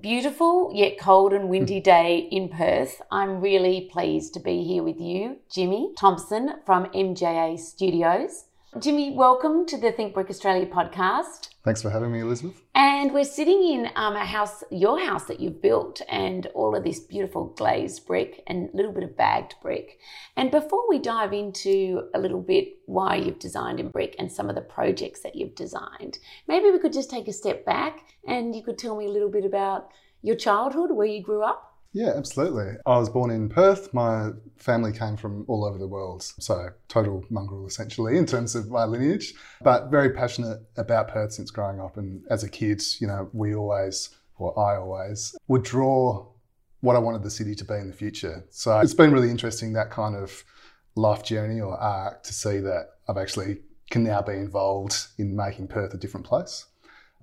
beautiful yet cold and hmm. windy day in Perth, I'm really pleased to be here with you, Jimmy Thompson from MJA Studios. Jimmy, welcome to the Think Brick Australia podcast. Thanks for having me, Elizabeth. And we're sitting in um, a house, your house that you've built, and all of this beautiful glazed brick and a little bit of bagged brick. And before we dive into a little bit why you've designed in brick and some of the projects that you've designed, maybe we could just take a step back and you could tell me a little bit about your childhood, where you grew up. Yeah, absolutely. I was born in Perth. My family came from all over the world. So, total mongrel essentially in terms of my lineage, but very passionate about Perth since growing up. And as a kid, you know, we always, or I always, would draw what I wanted the city to be in the future. So, it's been really interesting that kind of life journey or arc to see that I've actually can now be involved in making Perth a different place.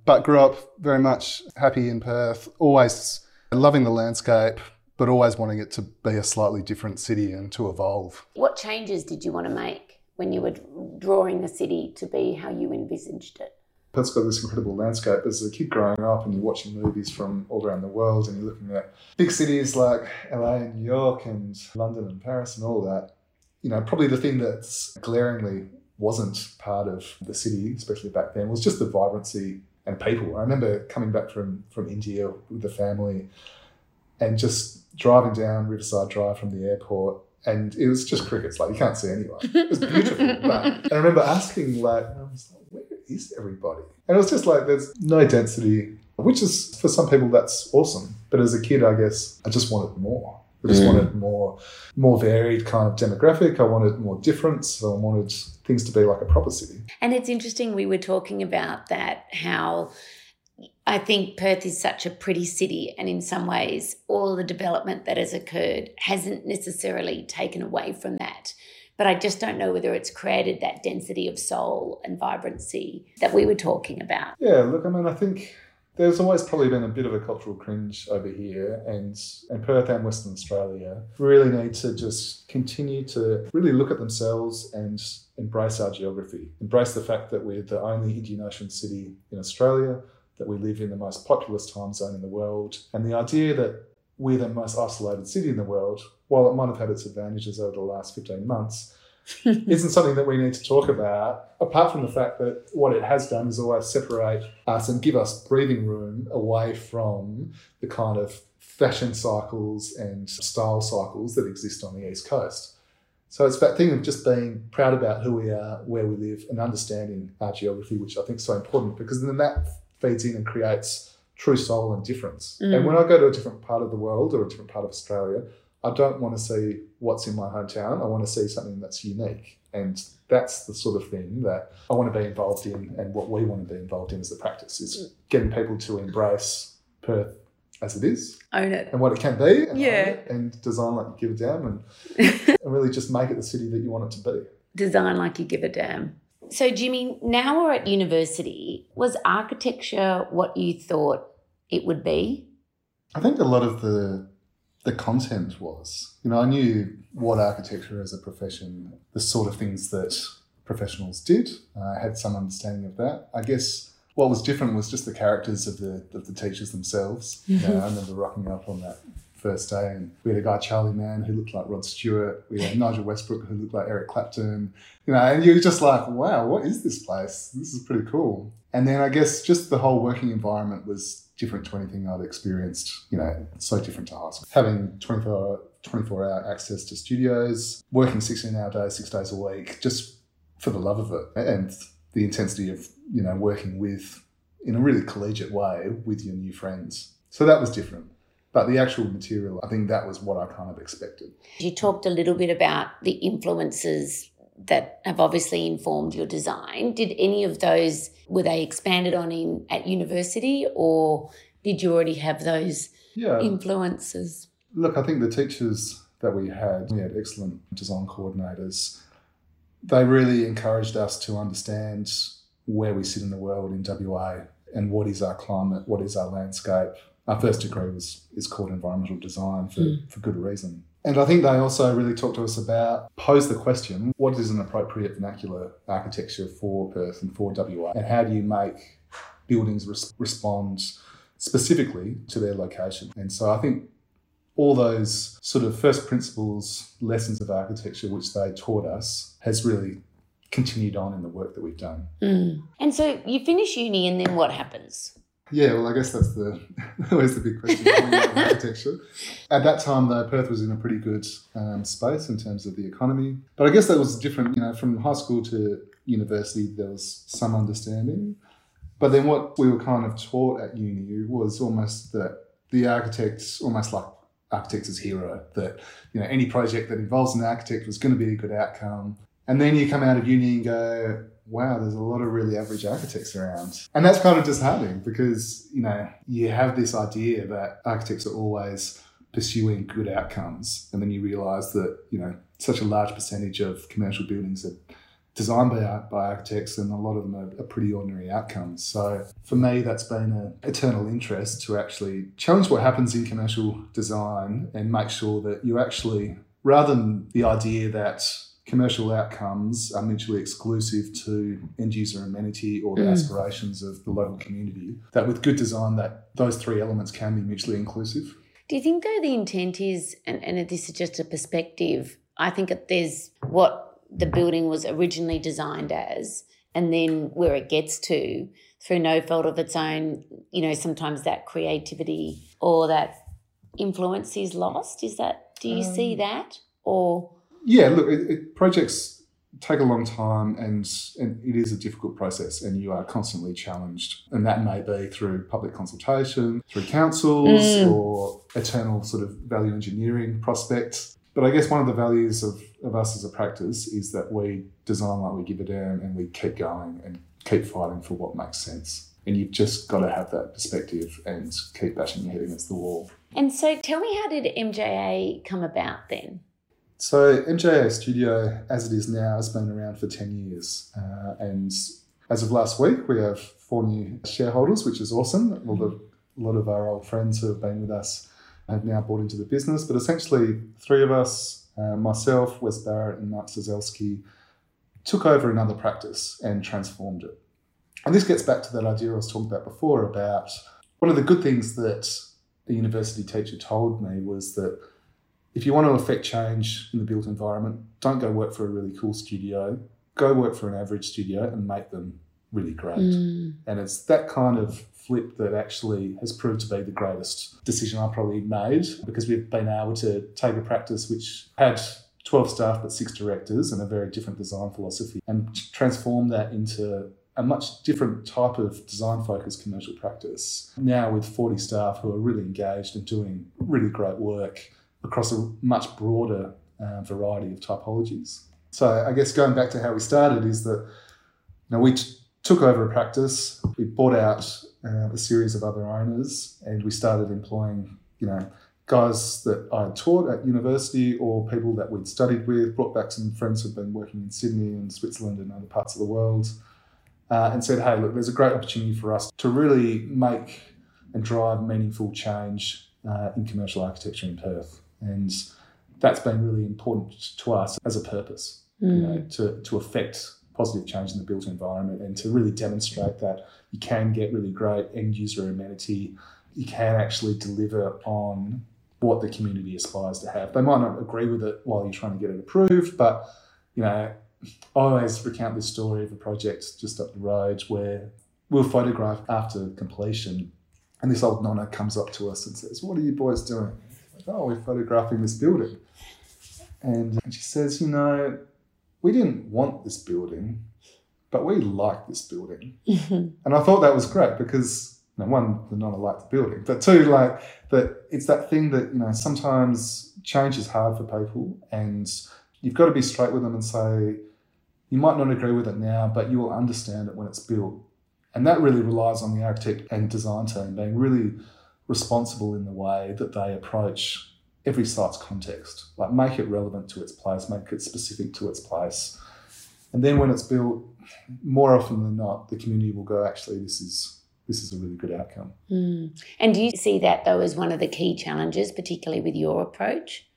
But grew up very much happy in Perth, always loving the landscape, but always wanting it to be a slightly different city and to evolve. What changes did you want to make when you were drawing the city to be how you envisaged it? Perth's got this incredible landscape. As a kid growing up, and you're watching movies from all around the world, and you're looking at big cities like LA and New York and London and Paris and all that. You know, probably the thing that's glaringly wasn't part of the city, especially back then, was just the vibrancy and people. I remember coming back from from India with the family and just driving down Riverside Drive from the airport. And it was just crickets, like you can't see anyone. It was beautiful. but and I remember asking, like, I was like, where is everybody? And it was just like, there's no density, which is for some people that's awesome. But as a kid, I guess I just wanted more. I just mm. wanted more, more varied kind of demographic. I wanted more difference. So I wanted things to be like a proper city. And it's interesting. We were talking about that how I think Perth is such a pretty city, and in some ways, all the development that has occurred hasn't necessarily taken away from that. But I just don't know whether it's created that density of soul and vibrancy that we were talking about. Yeah, look, I mean, I think there's always probably been a bit of a cultural cringe over here, and, and Perth and Western Australia really need to just continue to really look at themselves and embrace our geography, embrace the fact that we're the only Indian Ocean city in Australia, that we live in the most populous time zone in the world, and the idea that we're the most isolated city in the world, while it might have had its advantages over the last 15 months, isn't something that we need to talk about, apart from the fact that what it has done is always separate us and give us breathing room away from the kind of fashion cycles and style cycles that exist on the East Coast. So it's that thing of just being proud about who we are, where we live, and understanding our geography, which I think is so important because then that feeds in and creates true soul and difference. Mm. And when I go to a different part of the world or a different part of Australia, I don't want to see what's in my hometown. I want to see something that's unique. And that's the sort of thing that I want to be involved in and what we want to be involved in as a practice is mm. getting people to embrace Perth as it is. Own it. And what it can be. And yeah. and design like you give a damn and, and really just make it the city that you want it to be. Design like you give a damn. So, Jimmy, now we're at university. Was architecture what you thought it would be? I think a lot of the the content was. You know, I knew what architecture as a profession, the sort of things that professionals did. Uh, I had some understanding of that. I guess what was different was just the characters of the of the teachers themselves. You know, I remember rocking up on that first day and we had a guy Charlie Mann who looked like Rod Stewart. We had Nigel Westbrook who looked like Eric Clapton. You know, and you're just like, wow, what is this place? This is pretty cool. And then I guess just the whole working environment was different to anything I'd experienced, you know, so different to high school. Having 24 hour, 24 hour access to studios, working 16 hour days, six days a week, just for the love of it and the intensity of, you know, working with, in a really collegiate way, with your new friends. So that was different. But the actual material, I think that was what I kind of expected. You talked a little bit about the influences that have obviously informed your design. Did any of those were they expanded on in at university or did you already have those Yeah. influences? Look, I think the teachers that we had, we had excellent design coordinators. They really encouraged us to understand where we sit in the world in WA and what is our climate, what is our landscape. Our first degree was is called environmental design for, hmm. for good reason. And I think they also really talked to us about pose the question, what is an appropriate vernacular architecture for Perth and for WA? And how do you make buildings res- respond specifically to their location? And so I think all those sort of first principles lessons of architecture which they taught us has really continued on in the work that we've done. Mm. And so you finish uni, and then what happens? Yeah, well, I guess that's the always the big question coming out of architecture. At that time, though, Perth was in a pretty good um, space in terms of the economy. But I guess that was different. You know, from high school to university, there was some understanding. But then what we were kind of taught at uni was almost that the architect's almost like architect's his hero. That you know, any project that involves an architect was going to be a good outcome. And then you come out of uni and go, wow, there's a lot of really average architects around. And that's kind of disheartening because, you know, you have this idea that architects are always pursuing good outcomes. And then you realize that, you know, such a large percentage of commercial buildings are designed by, by architects and a lot of them are, are pretty ordinary outcomes. So for me, that's been an eternal interest to actually challenge what happens in commercial design and make sure that you actually, rather than the idea that commercial outcomes are mutually exclusive to end user amenity or the Mm. aspirations of the local community. That with good design, that those three elements can be mutually inclusive. Do you think though the intent is, and, and this is just a perspective, I think that there's what the building was originally designed as, and then where it gets to through no fault of its own, you know, sometimes that creativity or that influence is lost. Is that, do you see Um, that? Or, Yeah, look, it, it, projects take a long time and, and it is a difficult process and you are constantly challenged. And that may be through public consultation, through councils Mm. or eternal sort of value engineering prospects. But I guess one of the values of, of us as a practice is that we design like we give a damn and we keep going and keep fighting for what makes sense. And you've just got to have that perspective and keep bashing your head against the wall. and so tell me, how did MJA come about then? So MJA Studio, as it is now, has been around for 10 years. Uh, and as of last week, we have four new shareholders, which is awesome. The, a lot of our old friends who have been with us have now bought into the business. But essentially, three of us, uh, myself, Wes Barrett, and Mark Zazelski, took over another practice and transformed it. And this gets back to that idea I was talking about before about one of the good things that the university teacher told me was that if you want to affect change in the built environment, don't go work for a really cool studio. Go work for an average studio and make them really great. Mm. And it's that kind of flip that actually has proved to be the greatest decision I probably made because we've been able to take a practice which had 12 staff but six directors and a very different design philosophy and transform that into a much different type of design focused commercial practice. Now with 40 staff who are really engaged and doing really great work across a much broader uh, variety of typologies. So I guess going back to how we started is that you know, we t- took over a practice, we bought out uh, a series of other owners, and we started employing you know guys that I had taught at university or people that we'd studied with. Brought back some friends who'd been working in Sydney and Switzerland and other parts of the world, uh, and said, "Hey, look, there's a great opportunity for us to really make and drive meaningful change uh, in commercial architecture in Perth." And that's been really important to us as a purpose, you Mm. know, to, to affect positive change in the built environment and to really demonstrate that you can get really great end user amenity. You can actually deliver on what the community aspires to have. They might not agree with it while you're trying to get it approved, but you know, I always recount this story of a project just up the road where we'll photograph after completion, and this old nonna comes up to us and says, "What are you boys doing?" Like, oh, we're photographing this building, and she says, "You know, we didn't want this building, but we like this building." And I thought that was great because you know, one, the nonna liked the building, but two, like that it's that thing that you know sometimes change is hard for people, and you've got to be straight with them and say you might not agree with it now, but you will understand it when it's built. And that really relies on the architect and design team being really responsible in the way that they approach every site's context. Like make it relevant to its place, make it specific to its place. And then when it's built, more often than not, the community will go, actually, this is this is a really good outcome. Mm. And do you see that though as one of the key challenges, particularly with your approach?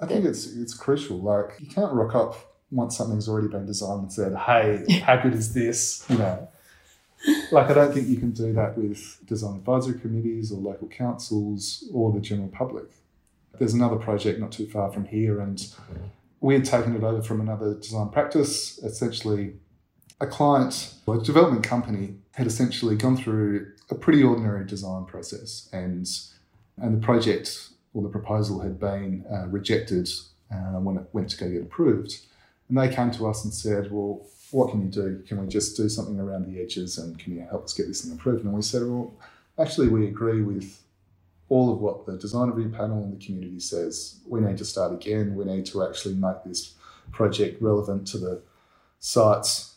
I think it's it's crucial. Like you can't rock up once something's already been designed and said, "Hey, how good is this?" You know, like I don't think you can do that with design advisory committees or local councils or the general public. There's another project not too far from here, and we had taken it over from another design practice. Essentially, a client, a development company, had essentially gone through a pretty ordinary design process, and and the project or the proposal had been uh, rejected uh, when it went to go get approved. And they came to us and said, "Well, what can you do? Can we just do something around the edges, and can you help us get this thing approved?" And we said, "Well, actually, we agree with." all of what the design review panel and the community says. We need to start again. We need to actually make this project relevant to the site's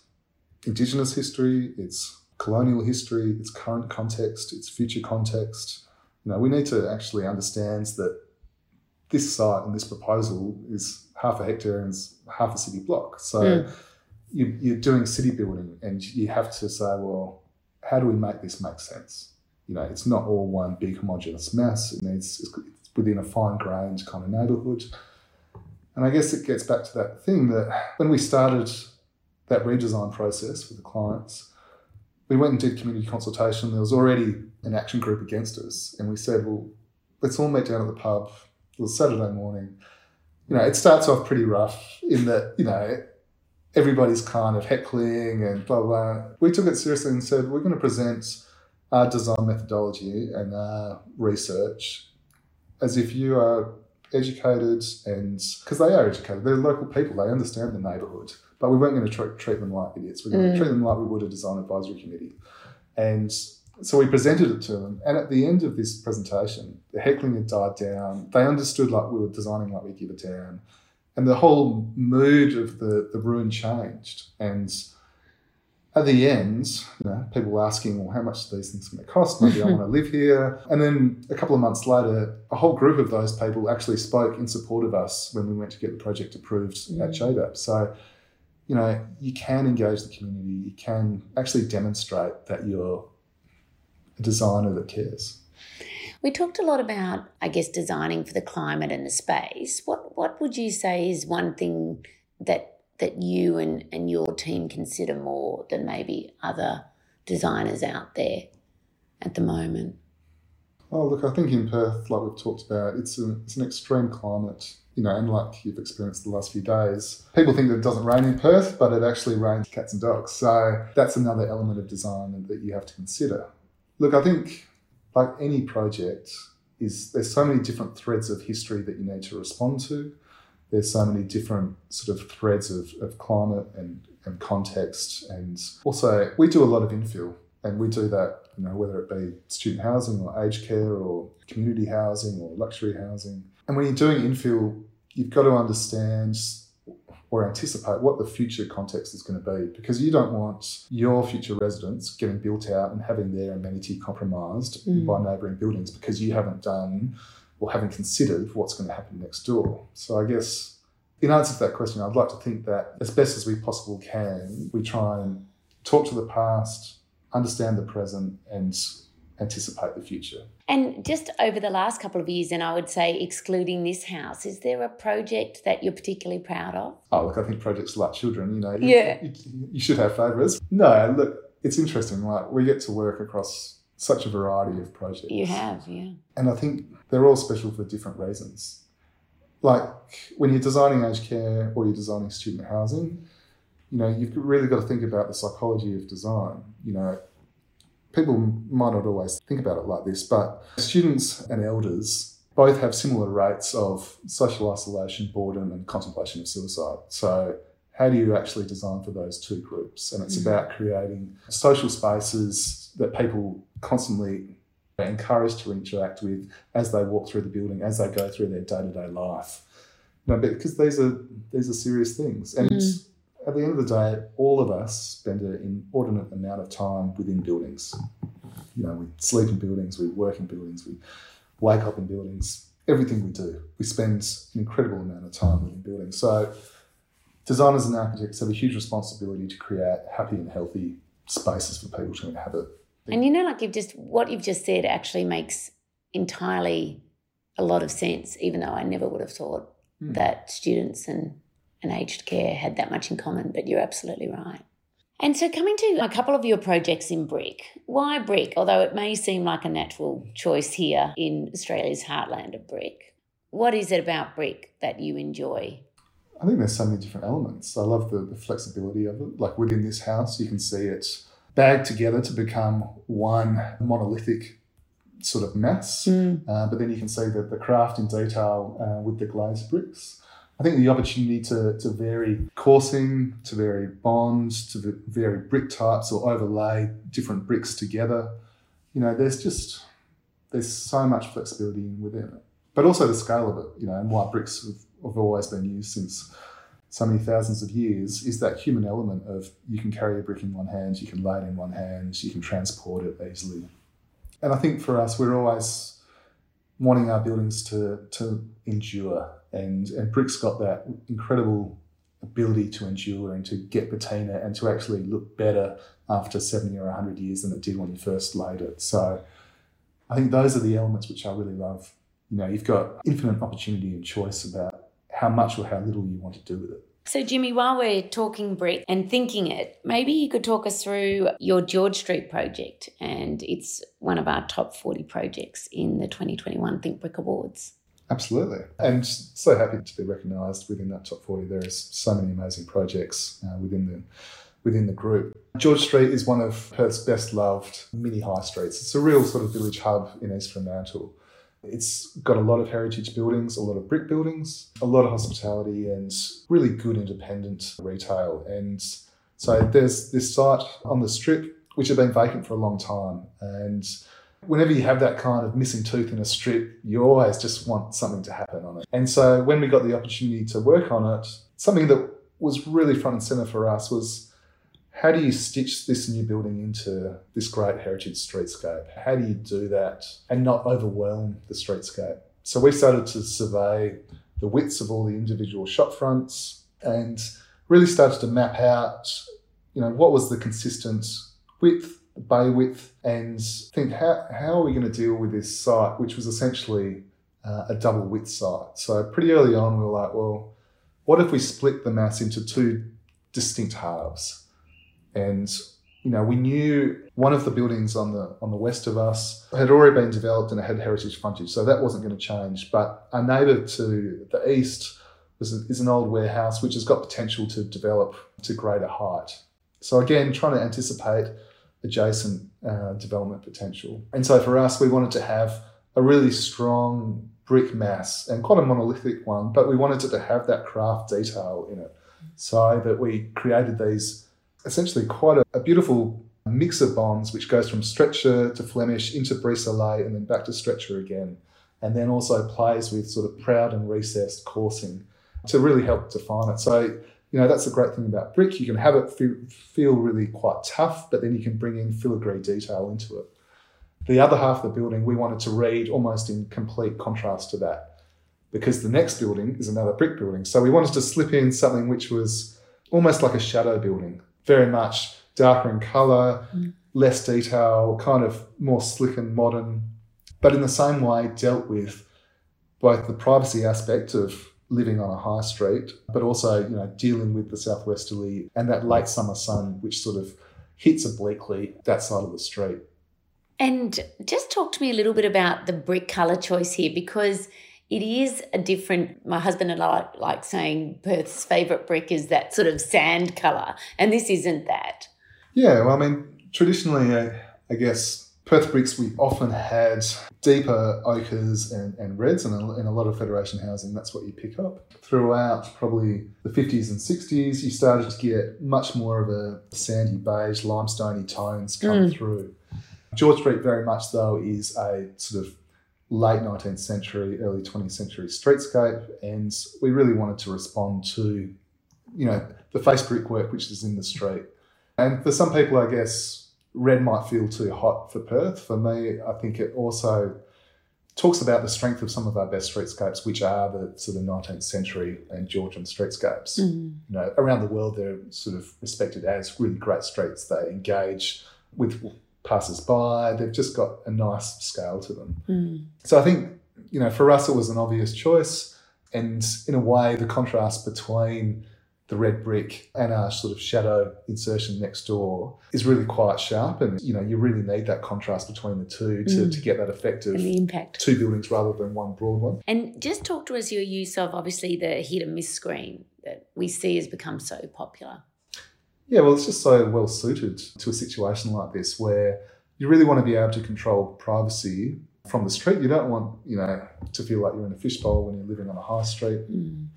Indigenous history, its colonial history, its current context, its future context. You know, we need to actually understand that this site and this proposal is half a hectare and half a city block. So mm. You, you're doing city building and you have to say, well, how do we make this make sense? you know, it's not all one big homogenous mass. It needs it's within a fine grained kind of neighbourhood. And I guess it gets back to that thing that when we started that redesign process with the clients, we went and did community consultation. There was already an action group against us, and we said, "Well, let's all meet down at the pub." It was Saturday morning. You know, it starts off pretty rough in that you know everybody's kind of heckling and blah blah. We took it seriously and said, "We're going to present." our design methodology and our research as if you are educated and because they are educated, they're local people, they understand the neighbourhood. But we weren't going to treat, treat them like idiots. We're going mm. to treat them like we would a design advisory committee. And so we presented it to them. And at the end of this presentation, the heckling had died down. They understood like we were designing like we give a damn. And the whole mood of the, the room changed. And at the end, you know, people asking, well, how much are these things going to cost? Maybe I want to live here. And then a couple of months later, a whole group of those people actually spoke in support of us when we went to get the project approved mm. at JDAP. So, you know, you can engage the community. You can actually demonstrate that you're a designer that cares. We talked a lot about, I guess, designing for the climate and the space. What what would you say is one thing that that you and, and your team consider more than maybe other designers out there at the moment? Oh, look, I think in Perth, like we've talked about, it's, a, it's an extreme climate, you know, and like you've experienced the last few days. People think that it doesn't rain in Perth, but it actually rains cats and dogs. So that's another element of design that you have to consider. Look, I think like any project, is there's so many different threads of history that you need to respond to there's so many different sort of threads of, of climate and, and context. And also, we do a lot of infill, and we do that, you know, whether it be student housing or aged care or community housing or luxury housing. And when you're doing infill, you've got to understand or anticipate what the future context is going to be because you don't want your future residents getting built out and having their amenity compromised mm. by neighbouring buildings because you haven't done or haven't considered what's going to happen next door. So I guess in answer to that question, I'd like to think that as best as we possibly can, we try and talk to the past, understand the present, and anticipate the future. And just over the last couple of years, and I would say excluding this house, is there a project that you're particularly proud of? Oh, look, I think projects like children, you know, you, yeah. you, you should have favourites. No, look, it's interesting. Like we get to work across such a variety of projects. You have, yeah. And I think they're all special for different reasons. Like when you're designing aged care or you're designing student housing, you know, you've really got to think about the psychology of design. You know, people might not always think about it like this, but students and elders both have similar rates of social isolation, boredom, and contemplation of suicide. So how do you actually design for those two groups? And it's mm-hmm. about creating social spaces that people constantly encouraged to interact with as they walk through the building, as they go through their day to day life. You know, because these are these are serious things, and mm. At the end of the day, all of us spend an inordinate amount of time within buildings. You know, we sleep in buildings, we work in buildings, we wake up in buildings. Everything we do, we spend an incredible amount of time within buildings. So, designers and architects have a huge responsibility to create happy and healthy spaces for people to inhabit. And you know, like you've just what you've just said actually makes entirely a lot of sense, even though I never would have thought Hmm. that students and, and aged care had that much in common, but you're absolutely right. And so, coming to a couple of your projects in brick, why brick? Although it may seem like a natural choice here in Australia's heartland of brick, what is it about brick that you enjoy? I think there's so many different elements. I love the, the flexibility of it. Like within this house, you can see it bagged together to become one monolithic sort of mass. Uh, but then you can see the, the craft in detail uh, with the glazed bricks. I think the opportunity to, to vary coursing, to vary bonds, to vary brick types or overlay different bricks together. You know, there's just, there's so much flexibility within it. But also the scale of it, you know, and why bricks have, have always been used since so many thousands of years is that human element of you can carry a brick in one hand, you can lay it in one hand, you can transport it easily. And I think for us, we're always wanting our buildings to, to endure. And, and brick's got that incredible ability to endure and to get patina and to actually look better after 70 or 100 years than it did when you first laid it. So I think those are the elements which I really love. You know, you've got infinite opportunity and choice about how much or how little you want to do with it. So, Jimmy, while we're talking brick and thinking it, maybe you could talk us through your George Street project. And it's one of our top 40 projects in the 2021 Think Brick Awards. Absolutely. And so happy to be recognised within that top 40. There is so many amazing projects uh, within the within the group. George Street is one of Perth's best loved mini high streets. It's a real sort of village hub in East Fremantle. It's got a lot of heritage buildings, a lot of brick buildings, a lot of hospitality, and really good independent retail. And so there's this site on the strip which had been vacant for a long time. And whenever you have that kind of missing tooth in a strip, you always just want something to happen on it. And so when we got the opportunity to work on it, something that was really front and center for us was how do you stitch this new building into this great heritage streetscape? How do you do that and not overwhelm the streetscape? So we started to survey the widths of all the individual shop fronts and really started to map out, you know, what was the consistent width, bay width, and think how, how are we going to deal with this site, which was essentially uh, a double width site. So pretty early on, we were like, well, what if we split the mass into two distinct halves? And you know, we knew one of the buildings on the on the west of us had already been developed and it had heritage frontage, so that wasn't going to change. But our neighbour to the east was is an old warehouse which has got potential to develop to greater height. So again, trying to anticipate adjacent uh, development potential. And so for us, we wanted to have a really strong brick mass and quite a monolithic one, but we wanted it to have that craft detail in it, so that we created these essentially quite a, a beautiful mix of bonds, which goes from stretcher to Flemish into brise soleil and then back to stretcher again, and then also plays with sort of proud and recessed coursing to really help define it. So, you know, that's the great thing about brick. You can have it feel, feel really quite tough, but then you can bring in filigree detail into it. The other half of the building, we wanted to read almost in complete contrast to that because the next building is another brick building. So we wanted to slip in something which was almost like a shadow building, very much darker in colour, Mm. less detail, kind of more slick and modern, but in the same way dealt with both the privacy aspect of living on a high street, but also you know dealing with the southwesterly and that late summer sun, which sort of hits obliquely that side of the street. And just talk to me a little bit about the brick colour choice here because it is a different. My husband and I like saying Perth's favourite brick is that sort of sand colour, and this isn't that. Yeah, well, I mean, traditionally, uh, I guess Perth bricks, we often had deeper ochres and, and reds, and in a lot of Federation housing, that's what you pick up. Throughout probably the 50s and 60s, you started to get much more of a sandy beige, limestoney tones come mm. through. George Street, very much though, is a sort of late 19th century, early 20th century streetscape, and we really wanted to respond to you know, the face brickwork which is in the street. And for some people, I guess red might feel too hot for Perth. For me, I think it also talks about the strength of some of our best streetscapes, which are the sort of 19th century and Georgian streetscapes. Mm. You know, around the world, they're sort of respected as really great streets. They engage with passers by. They've just got a nice scale to them. Mm. So I think, you know, for us, it was an obvious choice. And in a way, the contrast between the red brick and our sort of shadow insertion next door is really quite sharp. And, you know, you really need that contrast between the two to, Mm. to get that effect of And the impact. two buildings rather than one broad one. And just talk to us your use of obviously the hit and miss screen that we see has become so popular. Yeah, well, it's just so well suited to a situation like this where you really want to be able to control privacy from the street. You don't want, you know, to feel like you're in a fishbowl when you're living on a high street, Mm.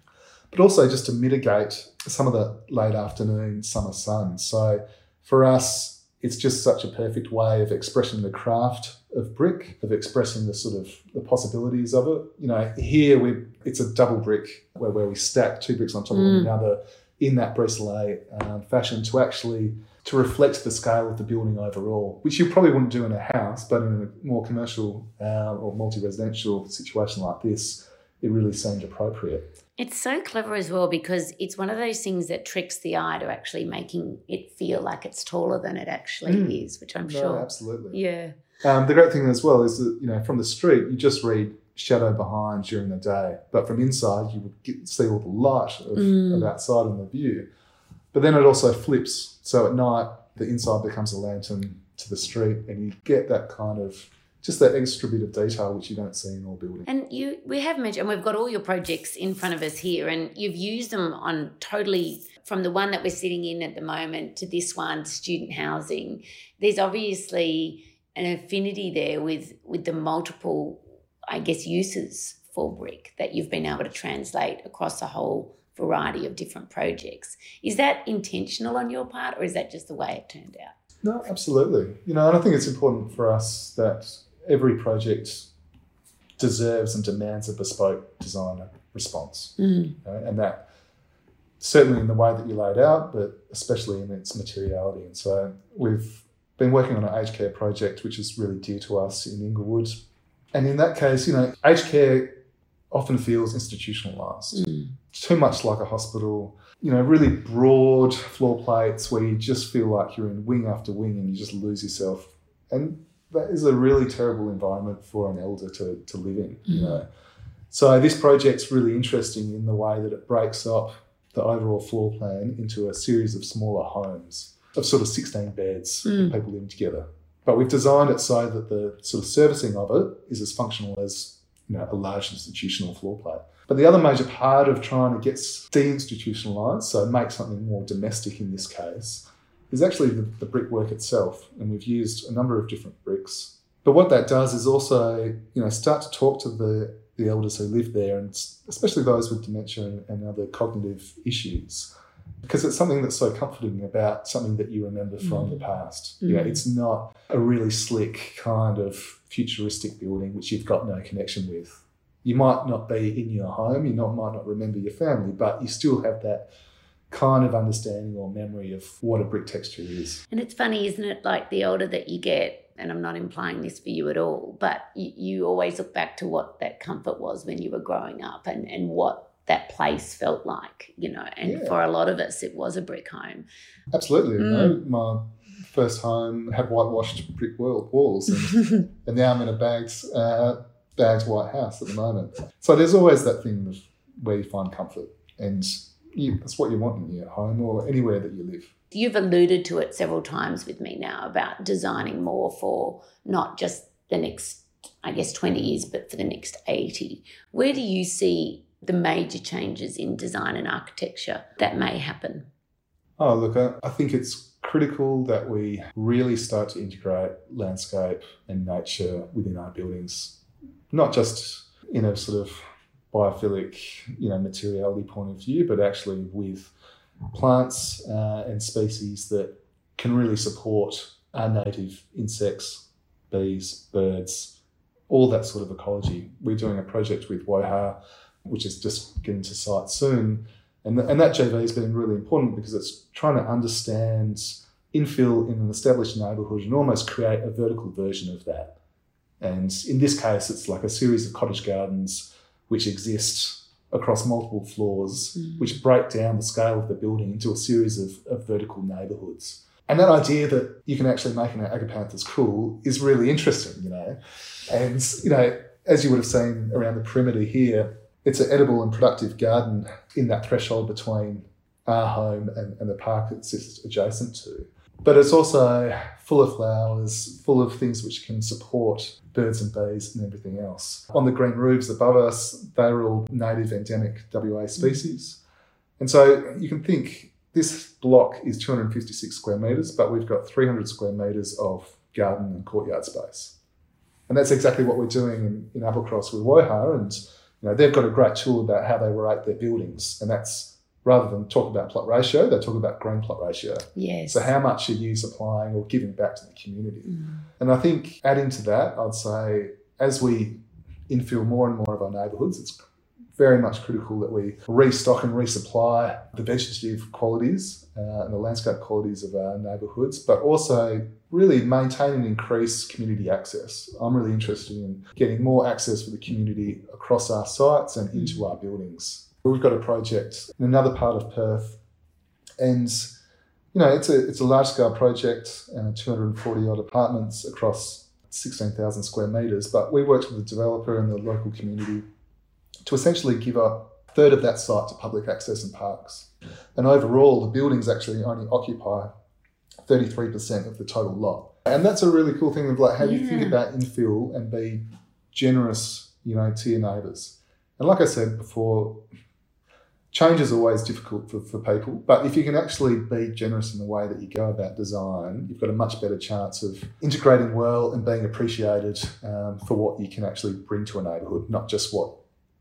But also just to mitigate some of the late afternoon summer sun. So for us, it's just such a perfect way of expressing the craft of brick, of expressing the sort of the possibilities of it. You know, here we it's a double brick where, where we stack two bricks on top of Mm. one another in that bristle um, fashion to actually to reflect the scale of the building overall, which you probably wouldn't do in a house, but in a more commercial uh, or multi-residential situation like this, it really seemed appropriate. It's so clever as well because it's one of those things that tricks the eye to actually making it feel like it's taller than it actually Mm. is, which I'm No, sure. absolutely. Yeah. Um, the great thing as well is that you know from the street you just read shadow behind during the day, but from inside you would get, see all the light of, Mm. of outside in the view. But then it also flips, so at night the inside becomes a lantern to the street, and you get that kind of just that extra bit of detail which you don't see in all buildings. And you, we have mentioned, and we've got all your projects in front of us here, and you've used them on totally from the one that we're sitting in at the moment to this one, student housing. There's obviously an affinity there with with the multiple, I guess, uses for brick that you've been able to translate across a whole variety of different projects. Is that intentional on your part, or is that just the way it turned out? No, absolutely. You know, and I think it's important for us that every project deserves and demands a bespoke designer response. Mm. you know, and that certainly in the way that you laid out, but especially in its materiality. And so we've been working on an aged care project, which is really dear to us in Inglewood. And in that case, you know, aged care often feels institutionalized, Mm. too much like a hospital. You know, really broad floor plates where you just feel like you're in wing after wing and you just lose yourself. And that is a really terrible environment for an elder to, to live in, you Mm. know. So this project's really interesting in the way that it breaks up the overall floor plan into a series of smaller homes of sort of 16 beds Mm. people living together. But we've designed it so that the sort of servicing of it is as functional as you know a large institutional floor plate. But the other major part of trying to get deinstitutionalised, so make something more domestic in this case, is actually the, the brickwork itself. And we've used a number of different bricks. But what that does is also, you know, start to talk to the, the elders who live there, and especially those with dementia and, and other cognitive issues, because it's something that's so comforting about something that you remember from Mm. the past. You know, Mm. it's not a really slick kind of futuristic building which you've got no connection with. You might not be in your home, you not, might not remember your family, but you still have that kind of understanding or memory of what a brick texture is. And it's funny, isn't it? Like the older that you get, and I'm not implying this for you at all, but you, you always look back to what that comfort was when you were growing up and, and what that place felt like, you know. And Yeah. for a lot of us, it was a brick home. Absolutely. You Mm. know, my first home had whitewashed brick walls, and, and now I'm in a bagged, uh, white house at the moment. So there's always that thing of where you find comfort, and you, that's what you want in your home or anywhere that you live. You've alluded to it several times with me now about designing more for not just the next, I guess, 20 years, but for the next 80. Where do you see the major changes in design and architecture that may happen? Oh, look, I, I think it's critical that we really start to integrate landscape and nature within our buildings, not just in a sort of biophilic, you know, materiality point of view, but actually with plants uh, and species that can really support our native insects, bees, birds, all that sort of ecology. We're doing a project with Woha, which is just getting to site soon, And, and that JV has been really important because it's trying to understand infill in an established neighbourhood and almost create a vertical version of that. And in this case, it's like a series of cottage gardens which exist across multiple floors, Mm. which break down the scale of the building into a series of, of vertical neighbourhoods. And that idea that you can actually make an agapanthus cool is really interesting, you know. And, you know, as you would have seen around the perimeter here, it's an edible and productive garden in that threshold between our home and, and the park it sits adjacent to. But it's also full of flowers, full of things which can support birds and bees and everything else. On the green roofs above us, they're all native endemic WA species. And so you can think this block is 256 square metres, but we've got 300 square metres of garden and courtyard space. And that's exactly what we're doing in, in Applecross with Woha. And you know, they've got a great tool about how they rate their buildings. And that's rather than talk about plot ratio, they talk about green plot ratio. Yes. So how much are you supplying or giving back to the community? Mm. And I think adding to that, I'd say as we infill more and more of our neighbourhoods, it's very much critical that we restock and resupply the vegetative qualities uh, and the landscape qualities of our neighbourhoods, but also really maintain and increase community access. I'm really interested in getting more access for the community across our sites and into our buildings. We've got a project in another part of Perth, and you know it's a it's a large scale project, uh, 240 odd apartments across 16,000 square metres. But we worked with the developer and the local community to essentially give up a third of that site to public access and parks. And overall, the buildings actually only occupy 33% of the total lot. And that's a really cool thing of like how you think about infill and be generous, you know, to your neighbours. And like I said before, change is always difficult for, for people, but if you can actually be generous in the way that you go about design, you've got a much better chance of integrating well and being appreciated um, for what you can actually bring to a neighbourhood, not just what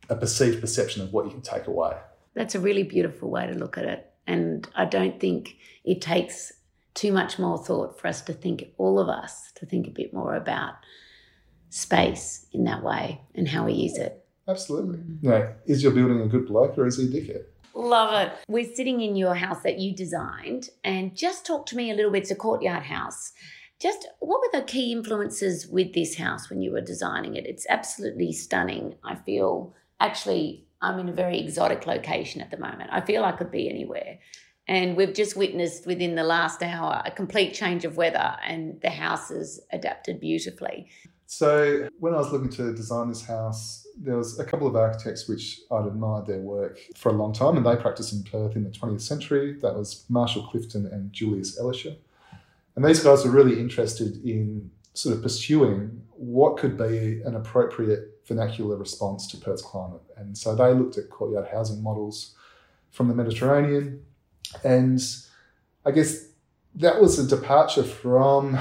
a perceived perception of what you can take away. That's a really beautiful way to look at it. And I don't think it takes too much more thought for us to think, all of us, to think a bit more about space in that way and how we use it. Absolutely. Mm-hmm. You know, is your building a good bloke or is he a dickhead? Love it. We're sitting in your house that you designed, and just talk to me a little bit. It's a courtyard house. Just what were the key influences with this house when you were designing it? It's absolutely stunning. I feel actually I'm in a very exotic location at the moment. I feel I could be anywhere. And we've just witnessed within the last hour a complete change of weather, and the house has adapted beautifully. So when I was looking to design this house, there was a couple of architects which I'd admired their work for a long time, and they practiced in Perth in the 20th century. That was Marshall Clifton and Julius Elischer. And these guys were really interested in sort of pursuing what could be an appropriate vernacular response to Perth's climate. And so they looked at courtyard housing models from the Mediterranean. And I guess that was a departure from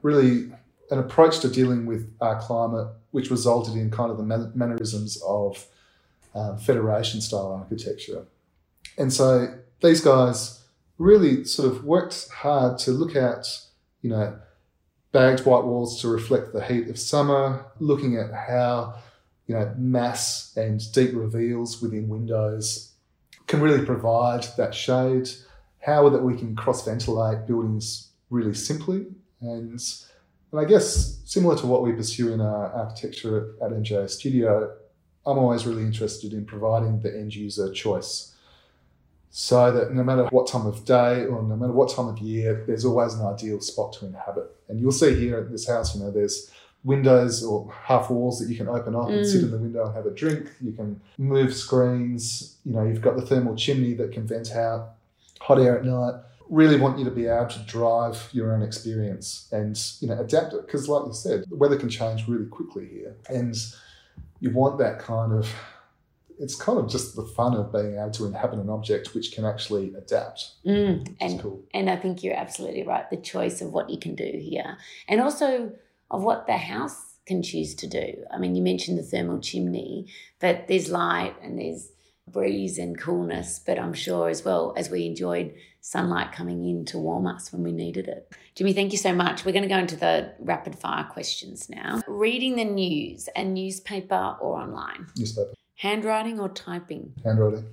really an approach to dealing with our climate, which resulted in kind of the mannerisms of um, federation style architecture. And so these guys really sort of worked hard to look at, you know, bagged white walls to reflect the heat of summer, looking at how, you know, mass and deep reveals within windows can really provide that shade, how that we can cross ventilate buildings really simply and and I guess similar to what we pursue in our architecture at MJ Studio, I'm always really interested in providing the end user choice. So that no matter what time of day or no matter what time of year, there's always an ideal spot to inhabit. And you'll see here at this house, you know, there's windows or half walls that you can open up and Mm. sit in the window and have a drink. You can move screens. You know, you've got the thermal chimney that can vent out hot air at night really want you to be able to drive your own experience and you know adapt it because like you said the weather can change really quickly here and you want that kind of it's kind of just the fun of being able to inhabit an object which can actually adapt Mm, and cool And I think you're absolutely right. The choice of what you can do here, and also of what the house can choose to do. I mean, you mentioned the thermal chimney, but there's light and there's breeze and coolness, but I'm sure as well as we enjoyed sunlight coming in to warm us when we needed it. Jimmy, thank you so much. We're going to go into the rapid fire questions now. Reading the news, a newspaper or online? newspaper Handwriting or typing? handwriting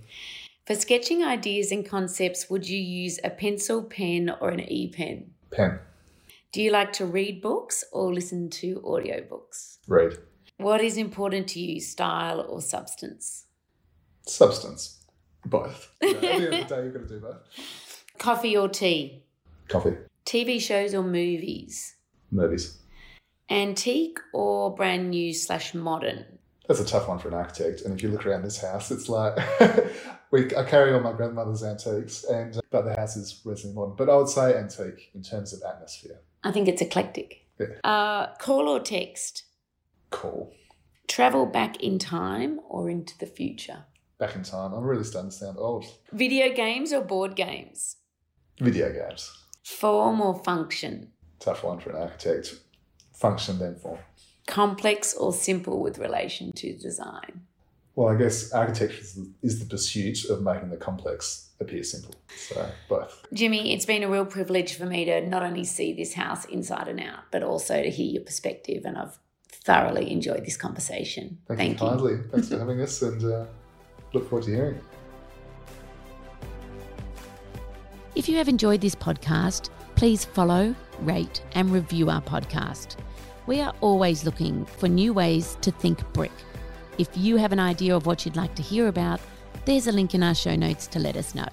For sketching ideas and concepts, would you use a pencil, pen, or an e pen? Pen. Do you like to read books or listen to audiobooks? Read. What is important to you, style or substance? Substance. Both. You know, at the end of the day, you've got to do both. Coffee or tea? Coffee. TV shows or movies? Movies. Antique or brand new slash modern? That's a tough one for an architect. And if you look around this house, it's like we, I carry all my grandmother's antiques, and but the house is reasonably modern. But I would say antique in terms of atmosphere. I think it's eclectic. Yeah. Uh, call or text? Call. Travel back in time or into the future? Back in time. I'm really starting to sound old. Video games or board games? Video games. Form or function? Tough one for an architect. Function then form. Complex or simple with relation to design? Well, I guess architecture is the, pursuit of making the complex appear simple. So both. Jimmy, it's been a real privilege for me to not only see this house inside and out, but also to hear your perspective. And I've thoroughly enjoyed this conversation. Thank, Thank you you. kindly. Thanks for having us, and uh, look forward to hearing. it. If you have enjoyed this podcast, please follow, rate, and review our podcast. We are always looking for new ways to think brick. If you have an idea of what you'd like to hear about, there's a link in our show notes to let us know.